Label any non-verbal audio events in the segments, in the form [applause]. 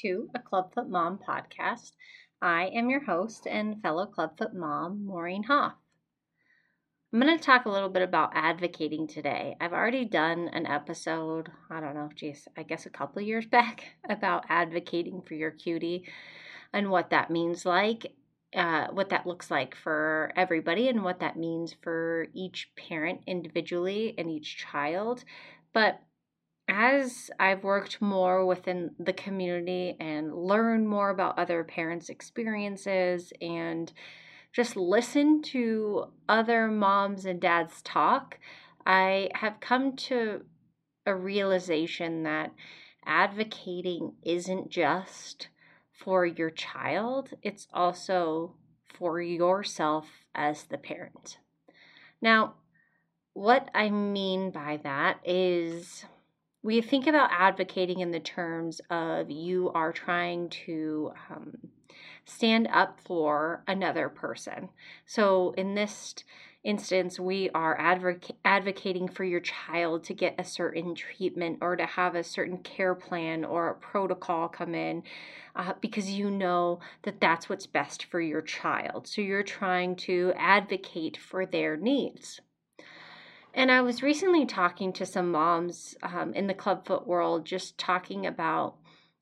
to a Clubfoot Mom podcast. I am your host and fellow Clubfoot mom, Maureen Hoff. I'm going to talk a little bit about advocating today. I've already done an episode, I don't know, geez, I guess a couple years [laughs] back, about advocating for your cutie and what that means like, uh, what that looks like for everybody, and what that means for each parent individually and each child. But as I've worked more within the community and learned more about other parents' experiences and just listen to other moms and dads talk, I have come to a realization that advocating isn't just for your child, it's also for yourself as the parent. Now, what I mean by that is we think about advocating in the terms of you are trying to um, stand up for another person. So in this instance, we are advoc- advocating for your child to get a certain treatment or to have a certain care plan or a protocol come in uh, because you know that that's what's best for your child. So you're trying to advocate for their needs. And I was recently talking to some moms um, in the clubfoot world, just talking about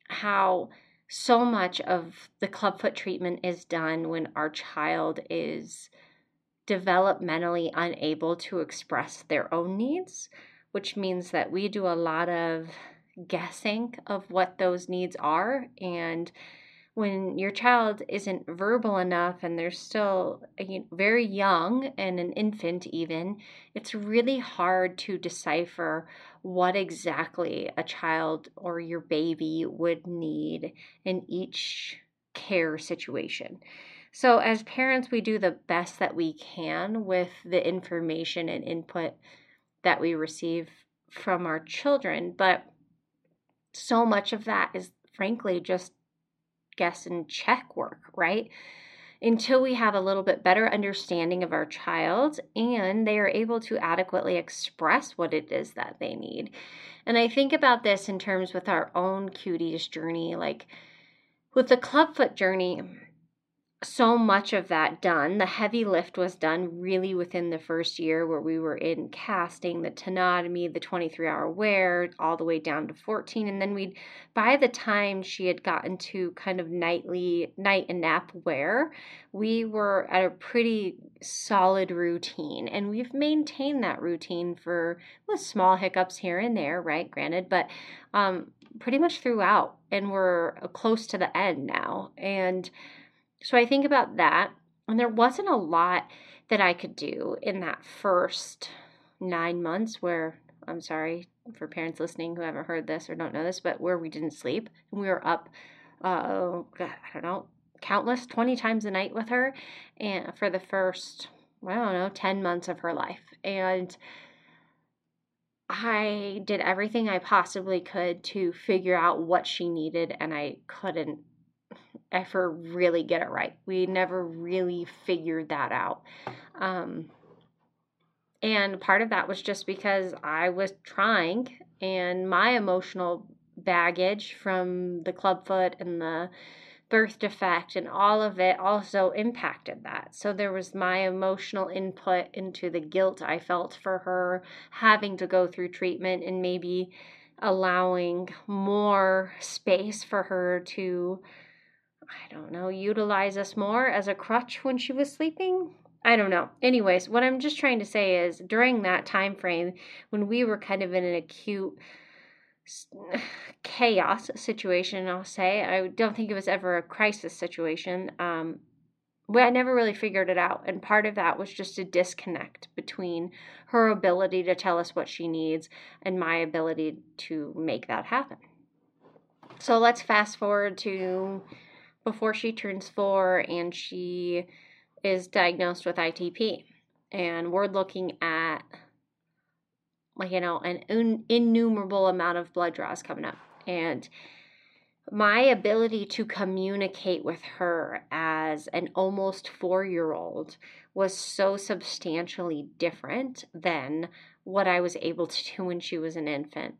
how so much of the clubfoot treatment is done when our child is developmentally unable to express their own needs, which means that we do a lot of guessing of what those needs are and when your child isn't verbal enough and they're still very young and an infant, even, it's really hard to decipher what exactly a child or your baby would need in each care situation. So, as parents, we do the best that we can with the information and input that we receive from our children, but so much of that is frankly just guess and check work, right? Until we have a little bit better understanding of our child and they are able to adequately express what it is that they need. And I think about this in terms with our own cuties journey, like with the clubfoot journey, so much of that done. The heavy lift was done really within the first year where we were in casting, the tenotomy, the 23 hour wear, all the way down to 14. And then we'd, by the time she had gotten to kind of nightly, night and nap wear, we were at a pretty solid routine. And we've maintained that routine for with small hiccups here and there, right? Granted, but um, pretty much throughout. And we're close to the end now. And so I think about that, and there wasn't a lot that I could do in that first nine months where I'm sorry for parents listening who haven't heard this or don't know this, but where we didn't sleep and we were up, uh, I don't know, countless 20 times a night with her and for the first, I don't know, 10 months of her life. And I did everything I possibly could to figure out what she needed, and I couldn't ever really get it right. We never really figured that out. Um, and part of that was just because I was trying, and my emotional baggage from the clubfoot and the birth defect and all of it also impacted that. So there was my emotional input into the guilt I felt for her having to go through treatment and maybe allowing more space for her to I don't know, utilize us more as a crutch when she was sleeping. I don't know. Anyways, what I'm just trying to say is during that time frame when we were kind of in an acute [sighs] chaos situation, I'll say, I don't think it was ever a crisis situation. Um, I never really figured it out. And part of that was just a disconnect between her ability to tell us what she needs and my ability to make that happen. So let's fast forward to before she turns four and she is diagnosed with ITP. And we're looking at, like, you know, an innumerable amount of blood draws coming up. And my ability to communicate with her as an almost four year old was so substantially different than what I was able to do when she was an infant.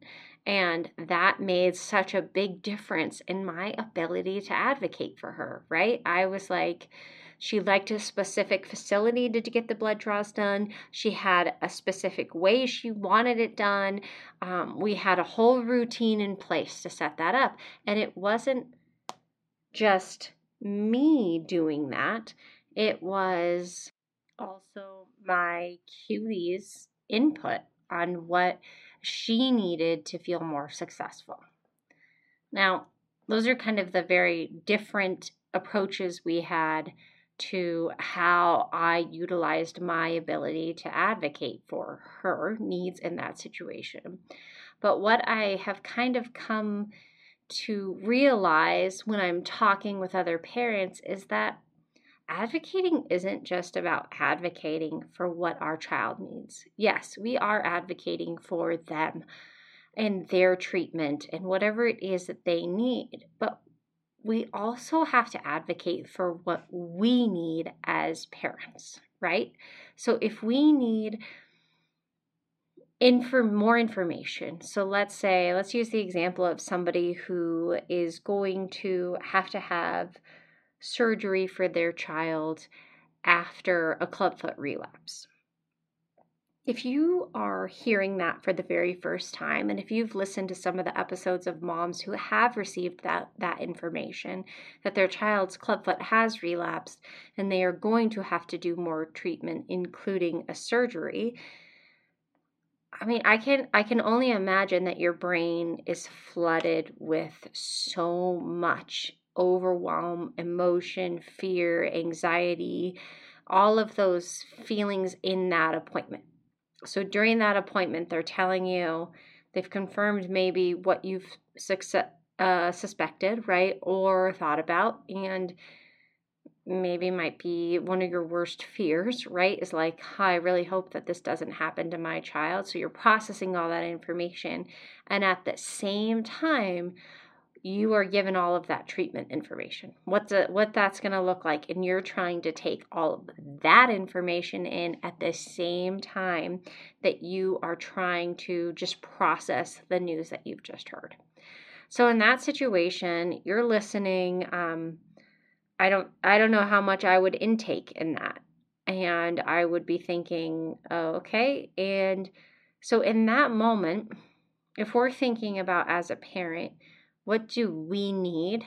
And that made such a big difference in my ability to advocate for her, right? I was like, she liked a specific facility to get the blood draws done. She had a specific way she wanted it done. Um, we had a whole routine in place to set that up. And it wasn't just me doing that, it was also my cutie's input on what she needed to feel more successful. Now, those are kind of the very different approaches we had to how I utilized my ability to advocate for her needs in that situation. But what I have kind of come to realize when I'm talking with other parents is that advocating isn't just about advocating for what our child needs. Yes, we are advocating for them and their treatment and whatever it is that they need, but we also have to advocate for what we need as parents, right? So if we need in for more information. So let's say, let's use the example of somebody who is going to have to have surgery for their child after a clubfoot relapse if you are hearing that for the very first time and if you've listened to some of the episodes of moms who have received that that information that their child's clubfoot has relapsed and they are going to have to do more treatment including a surgery I mean, I can I can only imagine that your brain is flooded with so much overwhelm, emotion, fear, anxiety, all of those feelings in that appointment. So during that appointment, they're telling you they've confirmed maybe what you've success, uh, suspected, right, or thought about, and maybe might be one of your worst fears, right? Is like, I really hope that this doesn't happen to my child. So you're processing all that information, and at the same time, you are given all of that treatment information. What's a, what that's going to look like and you're trying to take all of that information in at the same time that you are trying to just process the news that you've just heard. So in that situation you're listening um, i don't i don't know how much i would intake in that. And i would be thinking oh, okay. And so in that moment if we're thinking about as a parent what do we need?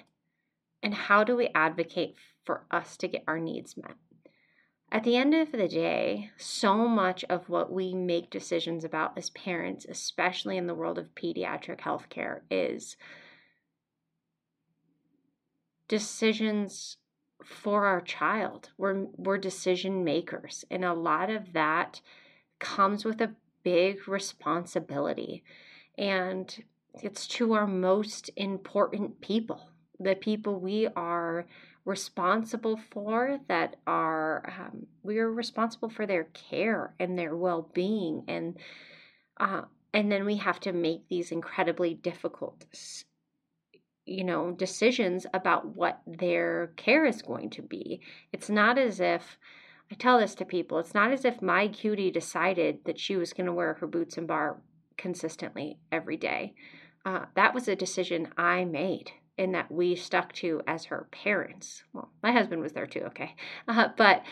And how do we advocate for us to get our needs met? At the end of the day, so much of what we make decisions about as parents, especially in the world of pediatric healthcare, is decisions for our child. We're, we're decision makers. And a lot of that comes with a big responsibility. And it's to our most important people, the people we are responsible for, that are, um, we are responsible for their care and their well being. And, uh, and then we have to make these incredibly difficult you know decisions about what their care is going to be it's not as if i tell this to people it's not as if my cutie decided that she was going to wear her boots and bar consistently every day uh, that was a decision I made and that we stuck to as her parents. Well, my husband was there too, okay. Uh, but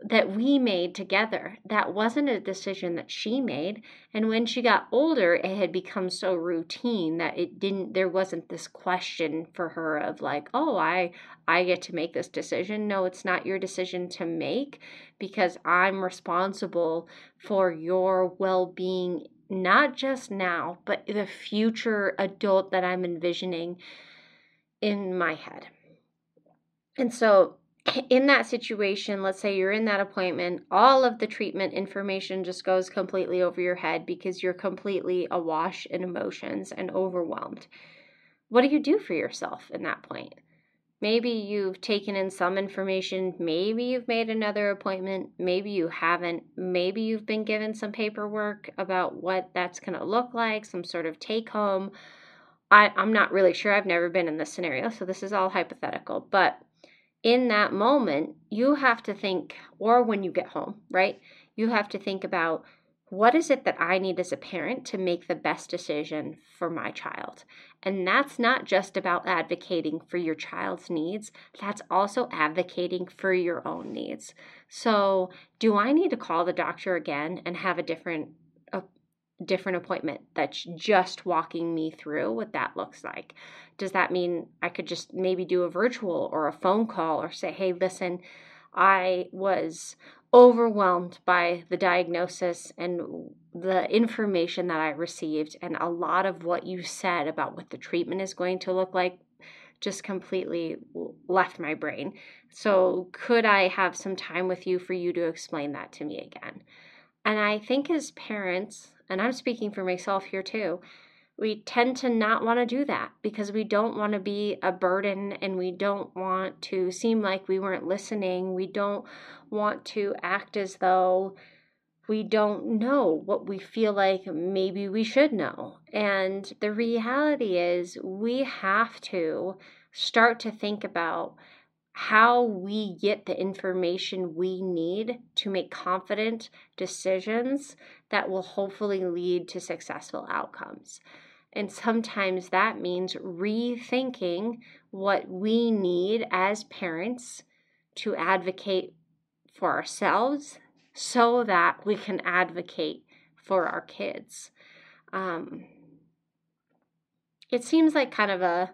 that we made together. That wasn't a decision that she made. And when she got older, it had become so routine that it didn't there wasn't this question for her of like, "Oh, I I get to make this decision." No, it's not your decision to make because I'm responsible for your well-being not just now, but the future adult that I'm envisioning in my head. And so, [clears throat] in that situation, let's say you're in that appointment, all of the treatment information just goes completely over your head because you're completely awash in emotions and overwhelmed. What do you do for yourself in that point? Maybe you've taken in some information. Maybe you've made another appointment. Maybe you haven't. Maybe you've been given some paperwork about what that's going to look like, some sort of take home. I, I'm not really sure. I've never been in this scenario, so this is all hypothetical. But in that moment, you have to think, or when you get home, right? You have to think about what is it that I need as a parent to make the best decision for my child? And that's not just about advocating for your child's needs, that's also advocating for your own needs. So, do I need to call the doctor again and have a different a different appointment that's just walking me through what that looks like? Does that mean I could just maybe do a virtual or a phone call or say, "Hey, listen, I was overwhelmed by the diagnosis and the information that I received, and a lot of what you said about what the treatment is going to look like just completely left my brain. So, could I have some time with you for you to explain that to me again? And I think as parents, and I'm speaking for myself here too, we tend to not want to do that because we don't want to be a burden and we don't want to seem like we weren't listening. We don't want to act as though we don't know what we feel like maybe we should know. And the reality is, we have to start to think about how we get the information we need to make confident decisions that will hopefully lead to successful outcomes. And sometimes that means rethinking what we need as parents to advocate for ourselves so that we can advocate for our kids. Um, it seems like kind of a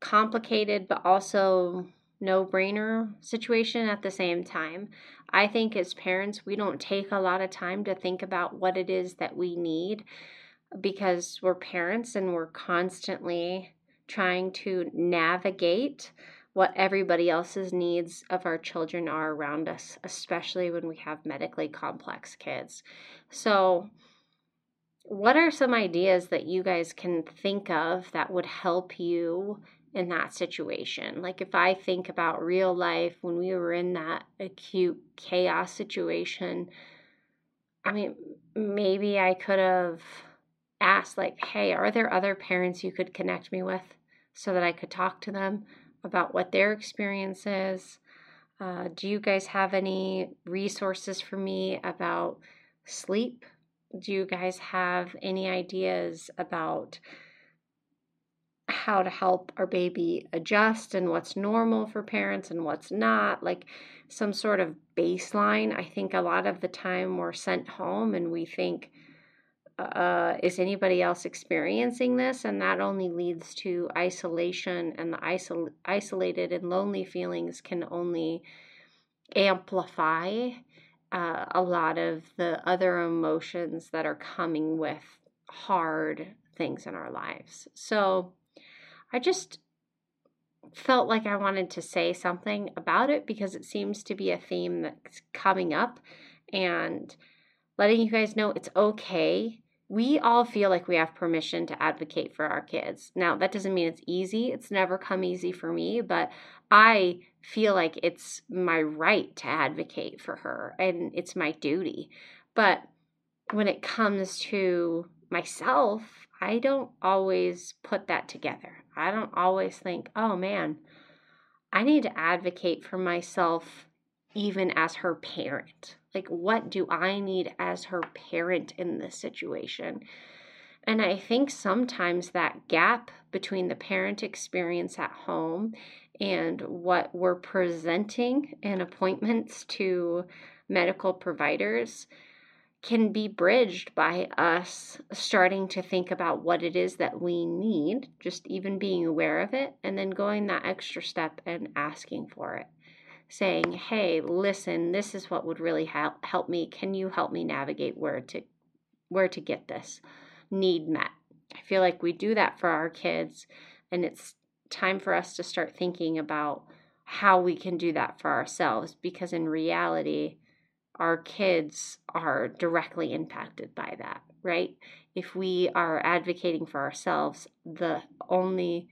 complicated but also no brainer situation at the same time. I think as parents, we don't take a lot of time to think about what it is that we need because we're parents and we're constantly trying to navigate what everybody else's needs of our children are around us, especially when we have medically complex kids. So, what are some ideas that you guys can think of that would help you in that situation? Like, if I think about real life when we were in that acute chaos situation, I mean, maybe I could have asked, like, hey, are there other parents you could connect me with so that I could talk to them about what their experience is? Uh, do you guys have any resources for me about sleep? Do you guys have any ideas about how to help our baby adjust and what's normal for parents and what's not? Like some sort of baseline. I think a lot of the time we're sent home and we think, uh, is anybody else experiencing this? And that only leads to isolation, and the isol- isolated and lonely feelings can only amplify uh, a lot of the other emotions that are coming with hard things in our lives. So I just felt like I wanted to say something about it because it seems to be a theme that's coming up and letting you guys know it's okay we all feel like we have permission to advocate for our kids. Now, that doesn't mean it's easy. It's never come easy for me, but I feel like it's my right to advocate for her and it's my duty. But when it comes to myself, I don't always put that together. I don't always think, oh man, I need to advocate for myself even as her parent. Like, what do I need as her parent in this situation? And I think sometimes that gap between the parent experience at home and what we're presenting in appointments [laughs] to medical providers can be bridged by us starting to think about what it is that we need, just even being aware of it, and then going that extra step and asking for it saying, "Hey, listen, this is what would really help help me. Can you help me navigate where to where to get this need met?" I feel like we do that for our kids and it's time for us to start thinking about how we can do that for ourselves because in reality our kids are directly impacted by that, right? If we are advocating for ourselves, the only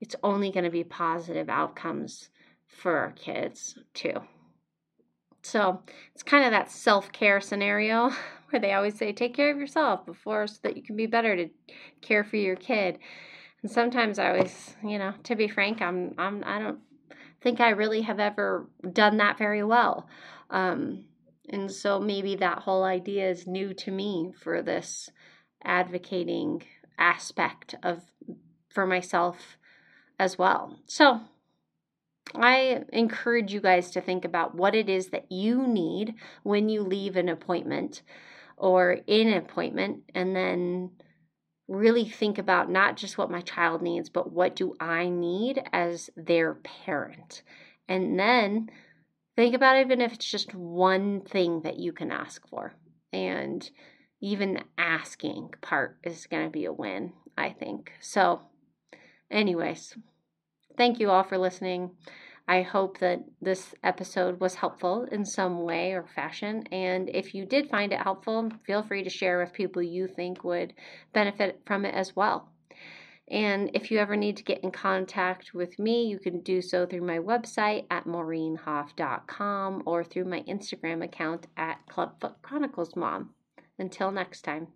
it's only going to be positive outcomes for our kids too. So it's kind of that self care scenario [laughs] where they always say, take care of yourself before so that you can be better to care for your kid. And sometimes I always, you know, to be frank, I'm I'm I don't think I really have ever done that very well. Um, and so maybe that whole idea is new to me for this advocating aspect of for myself as well. So I encourage you guys to think about what it is that you need when you leave an appointment or in an appointment and then really think about not just what my child needs, but what do I need as their parent. And then think about even if it's just one thing that you can ask for. And even the asking part is going to be a win, I think. So, anyways, thank you all for listening. I hope that this episode was helpful in some way or fashion. And if you did find it helpful, feel free to share with people you think would benefit from it as well. And if you ever need to get in contact with me, you can do so through my website at maureenhoff.com or through my Instagram account at Clubfoot Chronicles Mom. Until next time.